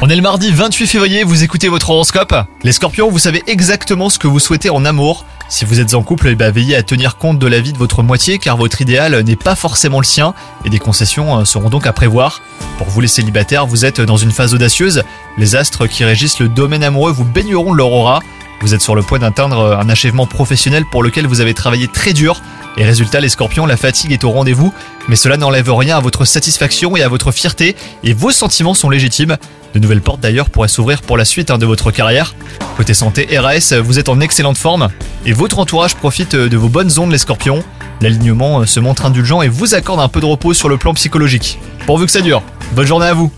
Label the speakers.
Speaker 1: On est le mardi 28 février, vous écoutez votre horoscope. Les scorpions, vous savez exactement ce que vous souhaitez en amour. Si vous êtes en couple, eh ben, veillez à tenir compte de la vie de votre moitié car votre idéal n'est pas forcément le sien et des concessions euh, seront donc à prévoir. Pour vous les célibataires, vous êtes dans une phase audacieuse. Les astres qui régissent le domaine amoureux vous baigneront de. Vous êtes sur le point d'atteindre euh, un achèvement professionnel pour lequel vous avez travaillé très dur. Et résultat, les scorpions, la fatigue est au rendez-vous, mais cela n'enlève rien à votre satisfaction et à votre fierté, et vos sentiments sont légitimes. De nouvelles portes d'ailleurs pourraient s'ouvrir pour la suite hein, de votre carrière. Côté santé, RAS, vous êtes en excellente forme, et votre entourage profite euh, de vos bonnes ondes les scorpions. L'alignement euh, se montre indulgent et vous accorde un peu de repos sur le plan psychologique. Pourvu que ça dure. Bonne journée à vous